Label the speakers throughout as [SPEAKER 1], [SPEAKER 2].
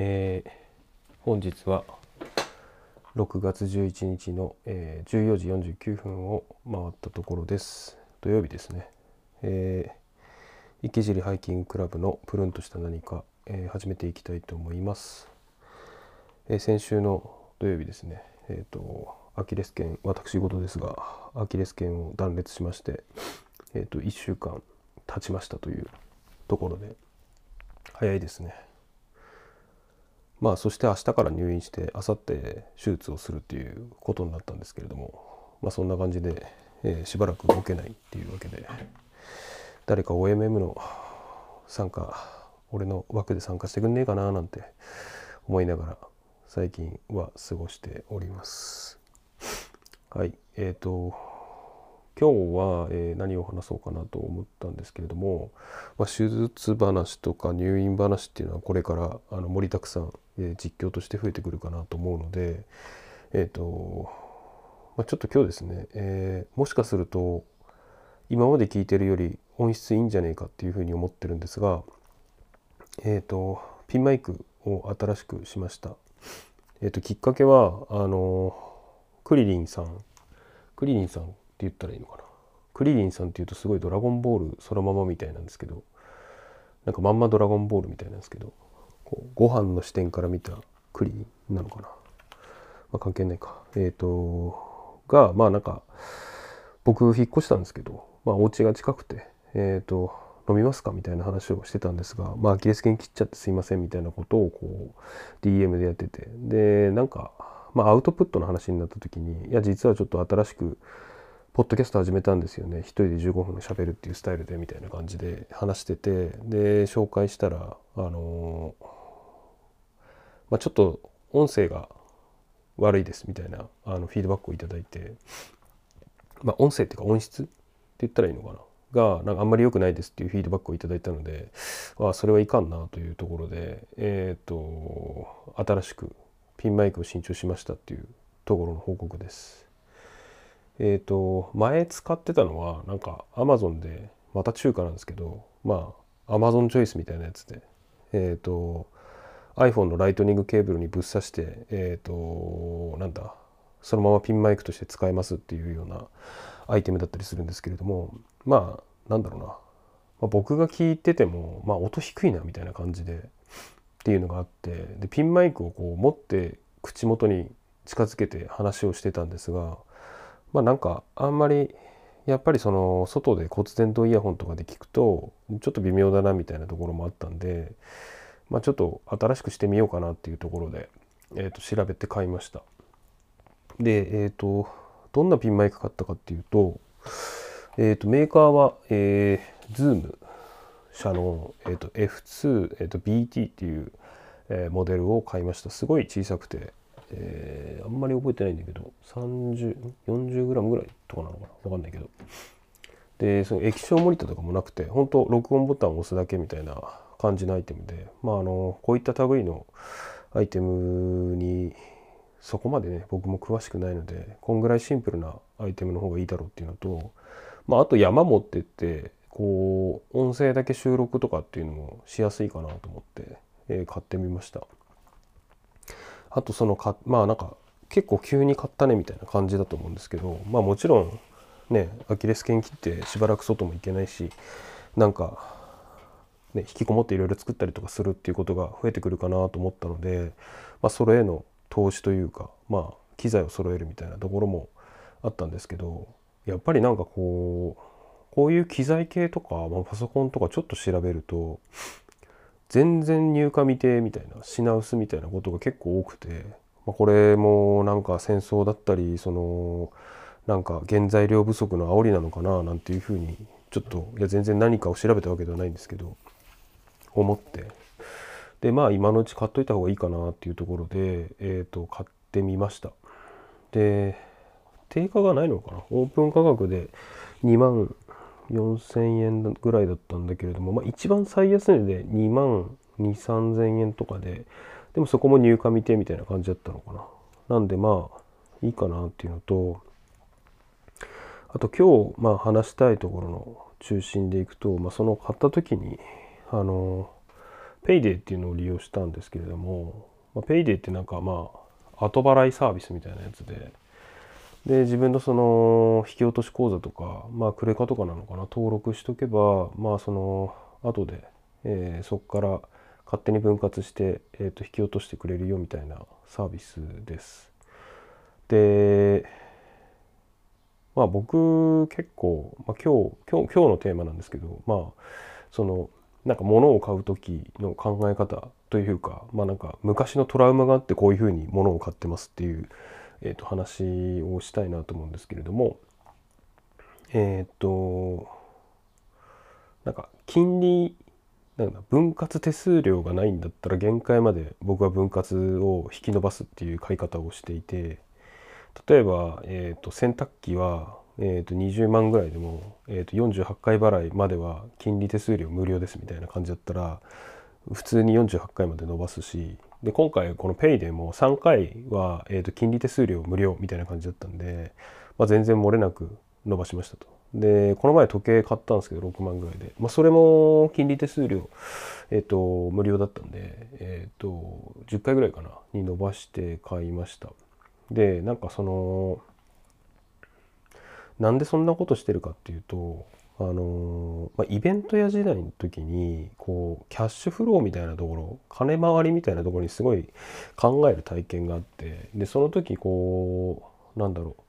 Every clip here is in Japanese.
[SPEAKER 1] えー本日は6月11日の、えー14時49分を回ったところです。土曜日ですね、えー池尻ハイキングクラブのプルンとした何か、えー始めていきたいと思います、えー先週の土曜日ですね。えっ、とアキレス腱私事ですがアキレス腱を断裂しましてえっ、と1週間経ちましたというところで早いですね。まあそして明日から入院して明後日手術をするっていうことになったんですけれどもまあそんな感じで、えーしばらく動けないっていうわけで誰か OMM の参加俺の枠で参加してくんねえかななんて思いながら最近は過ごしております。はいえーと今日は、え何を話そうかなと思ったんですけれども、まあ、手術話とか入院話っていうのはこれからあの盛りだくさん、え実況として増えてくるかなと思うのでえっ、と、まあ、ちょっと今日ですね、えーもしかすると今まで聞いてるより音質いいんじゃねえかっていうふうに思ってるんですがえっ、とピンマイクを新しくしました。えっ、ときっかけはあのクリリンさんクリリンさん言ったらいいのかな。クリリンさんっていうとすごいドラゴンボールそのままみたいなんですけどなんかまんまドラゴンボールみたいなんですけどこうご飯の視点から見たクリリンなのかな、まあ、関係ないか。えっ、とがまあなんか僕引っ越したんですけどまあお家が近くてえっ、と飲みますか？みたいな話をしてたんですがまあアキレス腱切っちゃってすいませんみたいなことをこう DM でやってて。でなんかまあアウトプットの話になった時にいや実はちょっと新しくポッドキャスト始めたんですよね。一人で15分喋るっていうスタイルでみたいな感じで話してて。で紹介したらあのまあ、ちょっと音声が悪いですみたいなあのフィードバックをいただいて。まあ音声っていうか音質って言ったらいいのかな。がなんかあんまり良くないですっていうフィードバックをいただいたのであそれはいかんなというところでえっ、と新しくピンマイクを新調しましたっていうところの報告です。えっ、と前使ってたのはなんか Amazon でまた中華なんですけどまあ Amazon チョイスみたいなやつで。えっ、と iPhone のライトニングケーブルにぶっ刺してえっ、となんだそのままピンマイクとして使えますっていうようなアイテムだったりするんですけれどもまあなんだろうな、まあ、僕が聞いててもまあ音低いなみたいな感じでっていうのがあってでピンマイクをこう持って口元に近づけて話をしてたんですがまあなんかあんまりやっぱりその外で骨伝導イヤホンとかで聞くとちょっと微妙だなみたいなところもあったんでまあちょっと新しくしてみようかなっていうところで、えー、と調べて買いました。でえっ、とどんなピンマイク買ったかっていうと,、えー、とメーカーは、えー、Zoom 社の、えー、と F2、えー、と BT っていう、えーモデルを買いましたすごい小さくて、えーあんまり覚えてないんだけど 3040g ぐらいとかなのかな？分かんないけど。でその液晶モニターとかもなくて本当録音ボタンを押すだけみたいな感じのアイテムでまああのこういった類のアイテムにそこまでね僕も詳しくないのでこんぐらいシンプルなアイテムの方がいいだろうっていうのと、まあ、あと山持ってってこう音声だけ収録とかっていうのもしやすいかなと思って、えー買ってみました。あとそのかまあなんか結構急に買ったねみたいな感じだと思うんですけどまあもちろんねアキレス腱切ってしばらく外も行けないしなんかね、引きこもっていろいろ作ったりとかするっていうことが増えてくるかなと思ったので、まあ、それへの投資というか、まあ、機材を揃えるみたいなところもあったんですけどやっぱりなんかこうこういう機材系とか、まあ、パソコンとかちょっと調べると全然入荷未定みたいな品薄みたいなことが結構多くて、まあ、これもなんか戦争だったりそのなんか原材料不足の煽りなのかななんていうふうにちょっといや全然何かを調べたわけではないんですけど思って。でまあ今のうち買っといた方がいいかなっていうところで、えー、と買ってみました。で定価がないのかな？オープン価格で2万4000円ぐらいだったんだけれども、まあ、一番最安値で2万2 3 0 0 0円とかででもそこも入荷未定みたいな感じだったのかな。なんでまあいいかなっていうのとあと今日まあ話したいところの中心でいくと、まあ、その買った時にあの Paidy っていうのを利用したんですけれども、まあ、 Paidy ってなんかまあ後払いサービスみたいなやつでで自分のその引き落とし口座とかまあクレカとかなのかな登録しとけばまあその後で、えー、そこから勝手に分割して、えー、と引き落としてくれるよみたいなサービスです。でまあ僕結構、まあ、今日今日今日のテーマなんですけどまあそのなんか物を買う時の考え方というかまあなんか昔のトラウマがあってこういうふうに物を買ってますっていう、えー、と話をしたいなと思うんですけれどもえっ、となんか金利なんだ分割手数料がないんだったら限界まで僕は分割を引き伸ばすっていう買い方をしていて例えば、えーと、洗濯機は、えーと、20万ぐらいでも、えーと、48回払いまでは金利手数料無料ですみたいな感じだったら普通に48回まで伸ばすしで今回この Pay でも3回は、えー、と金利手数料無料みたいな感じだったんで、まあ、全然漏れなく伸ばしましたと。でこの前時計買ったんですけど6万ぐらいで、まあ、それも金利手数料、え、ー、と無料だったんで、えっ、ー、と10回ぐらいかなに伸ばして買いましたでなんかそのなんでそんなことしてるかっていうとあのまあ、イベントや時代の時にこうキャッシュフローみたいなところ金回りみたいなところにすごい考える体験があってでその時こうなんだろう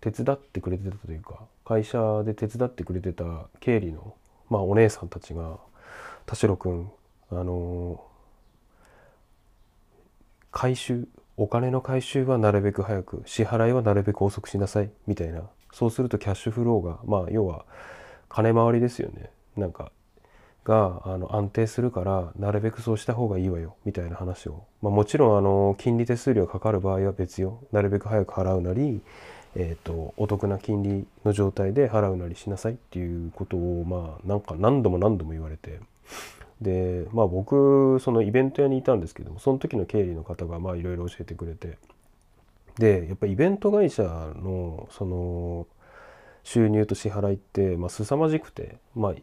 [SPEAKER 1] 手伝ってくれてたというか会社で手伝ってくれてた経理の、まあ、お姉さんたちが田代君あの回収お金の回収はなるべく早く支払いはなるべく遅くしなさいみたいなそうするとキャッシュフローがまあ要は金回りですよね。なんかがあの安定するからなるべくそうした方がいいわよ。みたいな話を、まあ、もちろんあの金利手数料かかる場合は別よ。なるべく早く払うなりえーと、お得な金利の状態で払うなりしなさいっていうことをまあなんか何度も何度も言われて。でまあ僕そのイベント屋にいたんですけどもその時の経理の方がまあいろいろ教えてくれて。でやっぱイベント会社のその収入と支払いってまあ凄まじくてまあ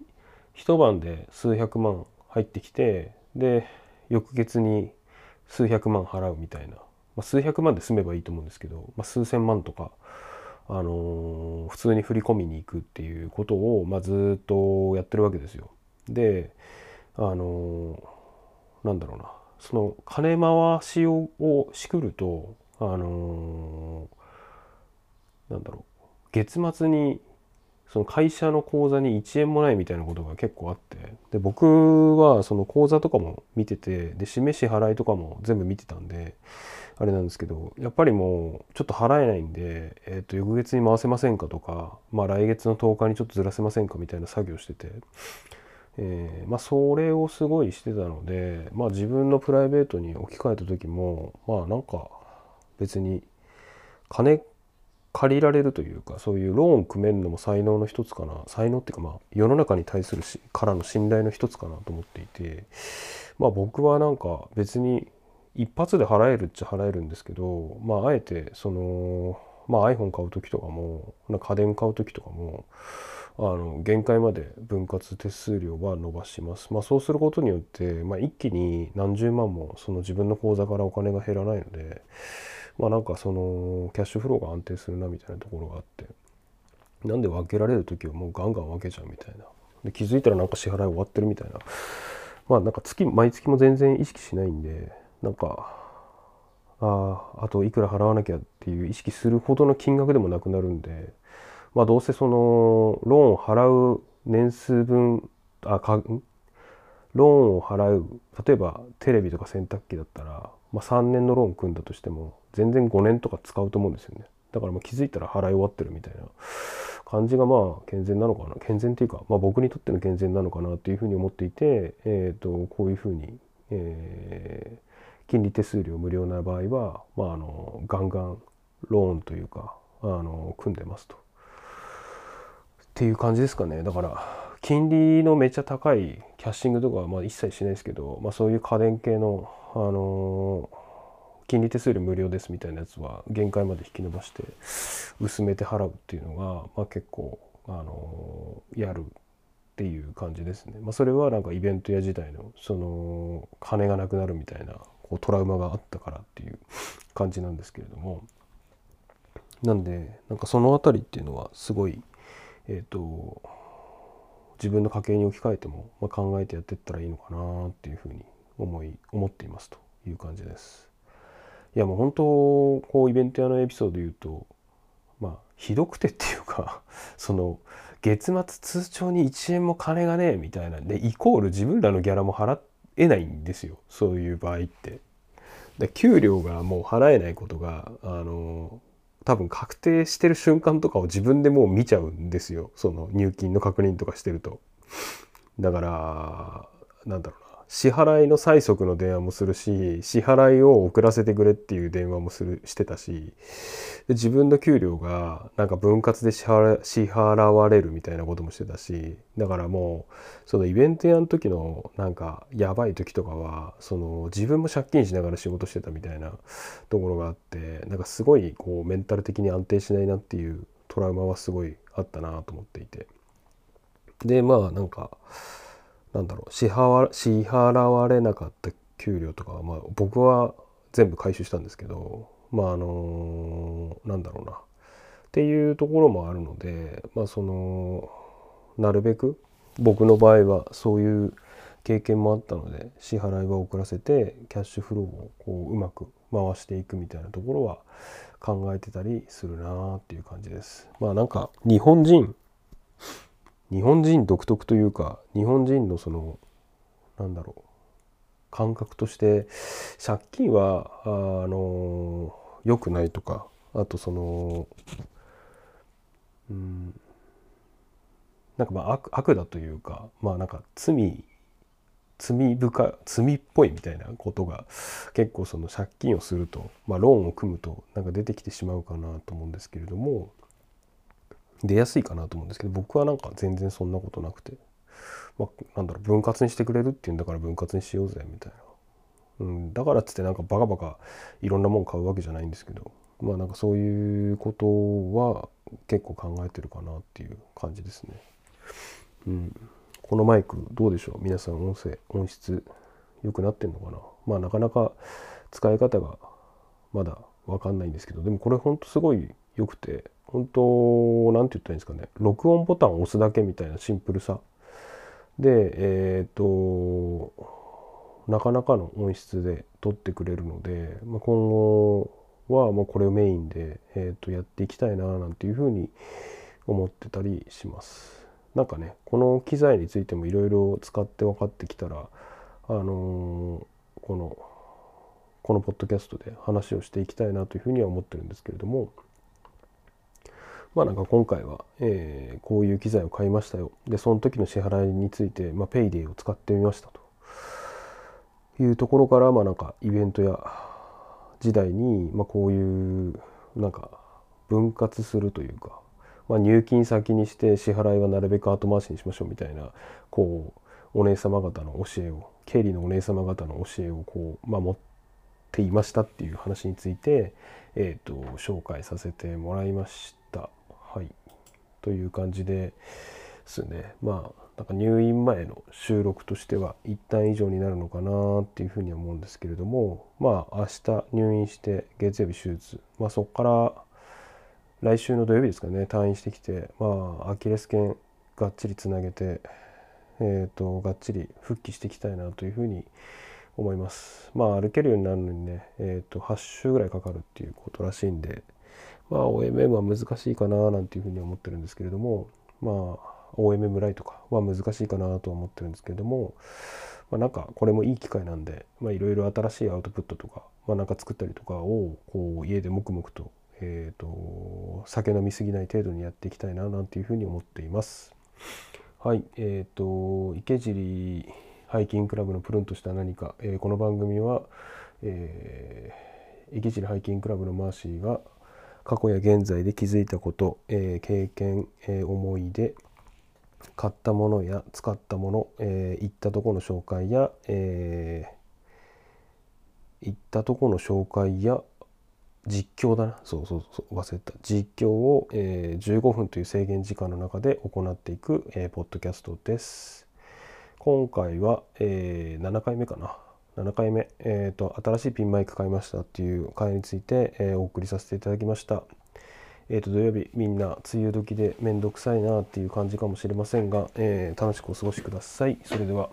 [SPEAKER 1] 一晩で数百万入ってきてで翌月に数百万払うみたいな、まあ、数百万で済めばいいと思うんですけど、まあ、数千万とかあの普通に振り込みに行くっていうことを、まあ、ずっとやってるわけですよ。であのなんだろうな。その金回しををしくるとあのなんだろう。月末にその会社の口座に1円もないみたいなことが結構あってで僕はその口座とかも見ててで示し払いとかも全部見てたんであれなんですけどやっぱりもうちょっと払えないんで、えー、と翌月に回せませんかとか、まあ、来月の10日にちょっとずらせませんかみたいな作業してて、えー、まあ、それをすごいしてたので、まあ、自分のプライベートに置き換えた時もまあなんか別に金借りられるというかそういうローン組めるのも才能の一つかな才能っていうかまあ世の中に対するしからの信頼の一つかなと思っていてまあ僕はなんか別に一発で払えるっちゃ払えるんですけどまああえてその、まあ、iPhone 買う時とかも家電買う時とかもあの限界まで分割手数料は伸ばします。まあ、そうすることによって、まあ、一気に何十万もその自分の口座からお金が減らないのでまあなんかそのキャッシュフローが安定するなみたいなところがあってなんで分けられる時はもうガンガン分けちゃうみたいな。で気づいたらなんか支払い終わってるみたいな。まあなんか月毎月も全然意識しないんでなんかああといくら払わなきゃっていう意識するほどの金額でもなくなるんでまあどうせそのローンを払う年数分あかローンを払う例えばテレビとか洗濯機だったら、まあ、3年のローン組んだとしても全然5年とか使うと思うんですよね。だからもう気づいたら払い終わってるみたいな感じがまあ健全なのかな。健全っていうか、まあ、僕にとっての健全なのかなというふうに思っていて、えー、とこういうふうに、えー金利手数料無料な場合は、まあ、あのガンガンローンというかあの組んでますと。っていう感じですかね。だから金利のめっちゃ高いキャッシングとかはまあ一切しないですけど、まあ、そういう家電系の、あの金利手数料無料ですみたいなやつは限界まで引き伸ばして薄めて払うっていうのが、まあ、結構、あのやるっていう感じですね。まあ、それはなんかイベント屋時代のその金がなくなるみたいなこうトラウマがあったからっていう感じなんですけれどもなんでなんかその辺りっていうのはすごいえっ、ー、と自分の家計に置き換えても、まあ、考えてやってったらいいのかなっていうふうに思い思っていますという感じです。いやもう本当こうイベント屋のエピソードで言うとまあひどくてっていうか その月末通帳に1円も金がねえみたいなんでイコール自分らのギャラも払えないんですよそういう場合って。で給料がもう払えないことがあの多分確定してる瞬間とかを自分でもう見ちゃうんですよその入金の確認とかしてると。だからなんだろ支払いの催促の電話もするし支払いを遅らせてくれっていう電話もするしてたし自分の給料がなんか分割で支払支払われるみたいなこともしてたしだからもうそのイベントやん時のなんかやばい時とかはその自分も借金しながら仕事してたみたいなところがあってなんかすごいこうメンタル的に安定しないなっていうトラウマはすごいあったなと思っていて。でまあなんかなんだろう支払われなかった給料とかは、まあ、僕は全部回収したんですけどまああのなんだろうなっていうところもあるのでまあそのなるべく僕の場合はそういう経験もあったので支払いは遅らせてキャッシュフローをこううまく回していくみたいなところは考えてたりするなっていう感じです。まあなんか日本人日本人独特というか日本人のそのなんだろう感覚として借金はあの良くないとかあとそのうんなんかまあ悪悪だというかまあなんか罪罪深罪っぽいみたいなことが結構その借金をすると、まあ、ローンを組むとなんか出てきてしまうかなと思うんですけれども出やすいかなと思うんですけど僕はなんか全然そんなことなくて、まあ、なんだろう分割にしてくれるっていうんだから分割にしようぜみたいな、うん、だからっつってなんかバカバカいろんなもん買うわけじゃないんですけどまあなんかそういうことは結構考えてるかなっていう感じですね。うん、このマイクどうでしょう？皆さん音声音質良くなってんのかな？まあなかなか使い方がまだ分かんないんですけどでもこれほんとすごい良くて本当何て言ったらいいんですかね録音ボタンを押すだけみたいなシンプルさでえっ、ー、となかなかの音質で撮ってくれるので、まあ、今後はもうこれをメインで、えー、とやっていきたいななんていうふうに思ってたりします。なんかねこの機材についてもいろいろ使って分かってきたらあのー、このこのポッドキャストで話をしていきたいなというふうには思ってるんですけれどもまあなんか今回は、えー、こういう機材を買いましたよ。で、その時の支払いについて、まあ、PayDay を使ってみましたというところから、まあなんかイベントや時代に、まあこういうなんか分割するというか、まあ、入金先にして支払いはなるべく後回しにしましょうみたいな、こう、お姉様方の教えを、経理のお姉様方の教えをこう、まあ、持っていましたっていう話について、えっ、ー、と、紹介させてもらいました。という感じですね。まあなんか入院前の収録としては一旦以上になるのかなっていうふうに思うんですけれどもまあ明日入院して月曜日手術まあそこから来週の土曜日ですかね退院してきてまあアキレス腱がっちりつなげてえっ、ー、とがっちり復帰していきたいなというふうに思います。まあ歩けるようになるのにねえっ、ー、と8週ぐらいかかるっていうことらしいんでまあ OMM は難しいかななんていうふうに思ってるんですけれどもまあ OMM ライトかは難しいかなとは思ってるんですけれども、まあ、なんかこれもいい機会なんでいろいろ新しいアウトプットとか、まあ、なんか作ったりとかをこう家で黙々と,、えーと、酒飲みすぎない程度にやっていきたいななんていうふうに思っています。はい、えっ、ー、と池尻ハイキングクラブのプルンとした何か、えー、この番組は、えー、池尻ハイキングクラブのマーシーが過去や現在で気づいたこと、えー、経験、えー、思い出買ったものや使ったもの、えー、行ったとこの紹介や、えー、行ったとこの紹介や実況だな。そうそうそう忘れた。実況を、えー、15分という制限時間の中で行っていく、えー、ポッドキャストです。今回は、えー、7回目かな。7回目、えーと、新しいピンマイク買いましたっていう回について、えー、お送りさせていただきました。えーと、土曜日みんな梅雨時でめんどくさいなっていう感じかもしれませんが、えー、楽しくお過ごしください。それでは。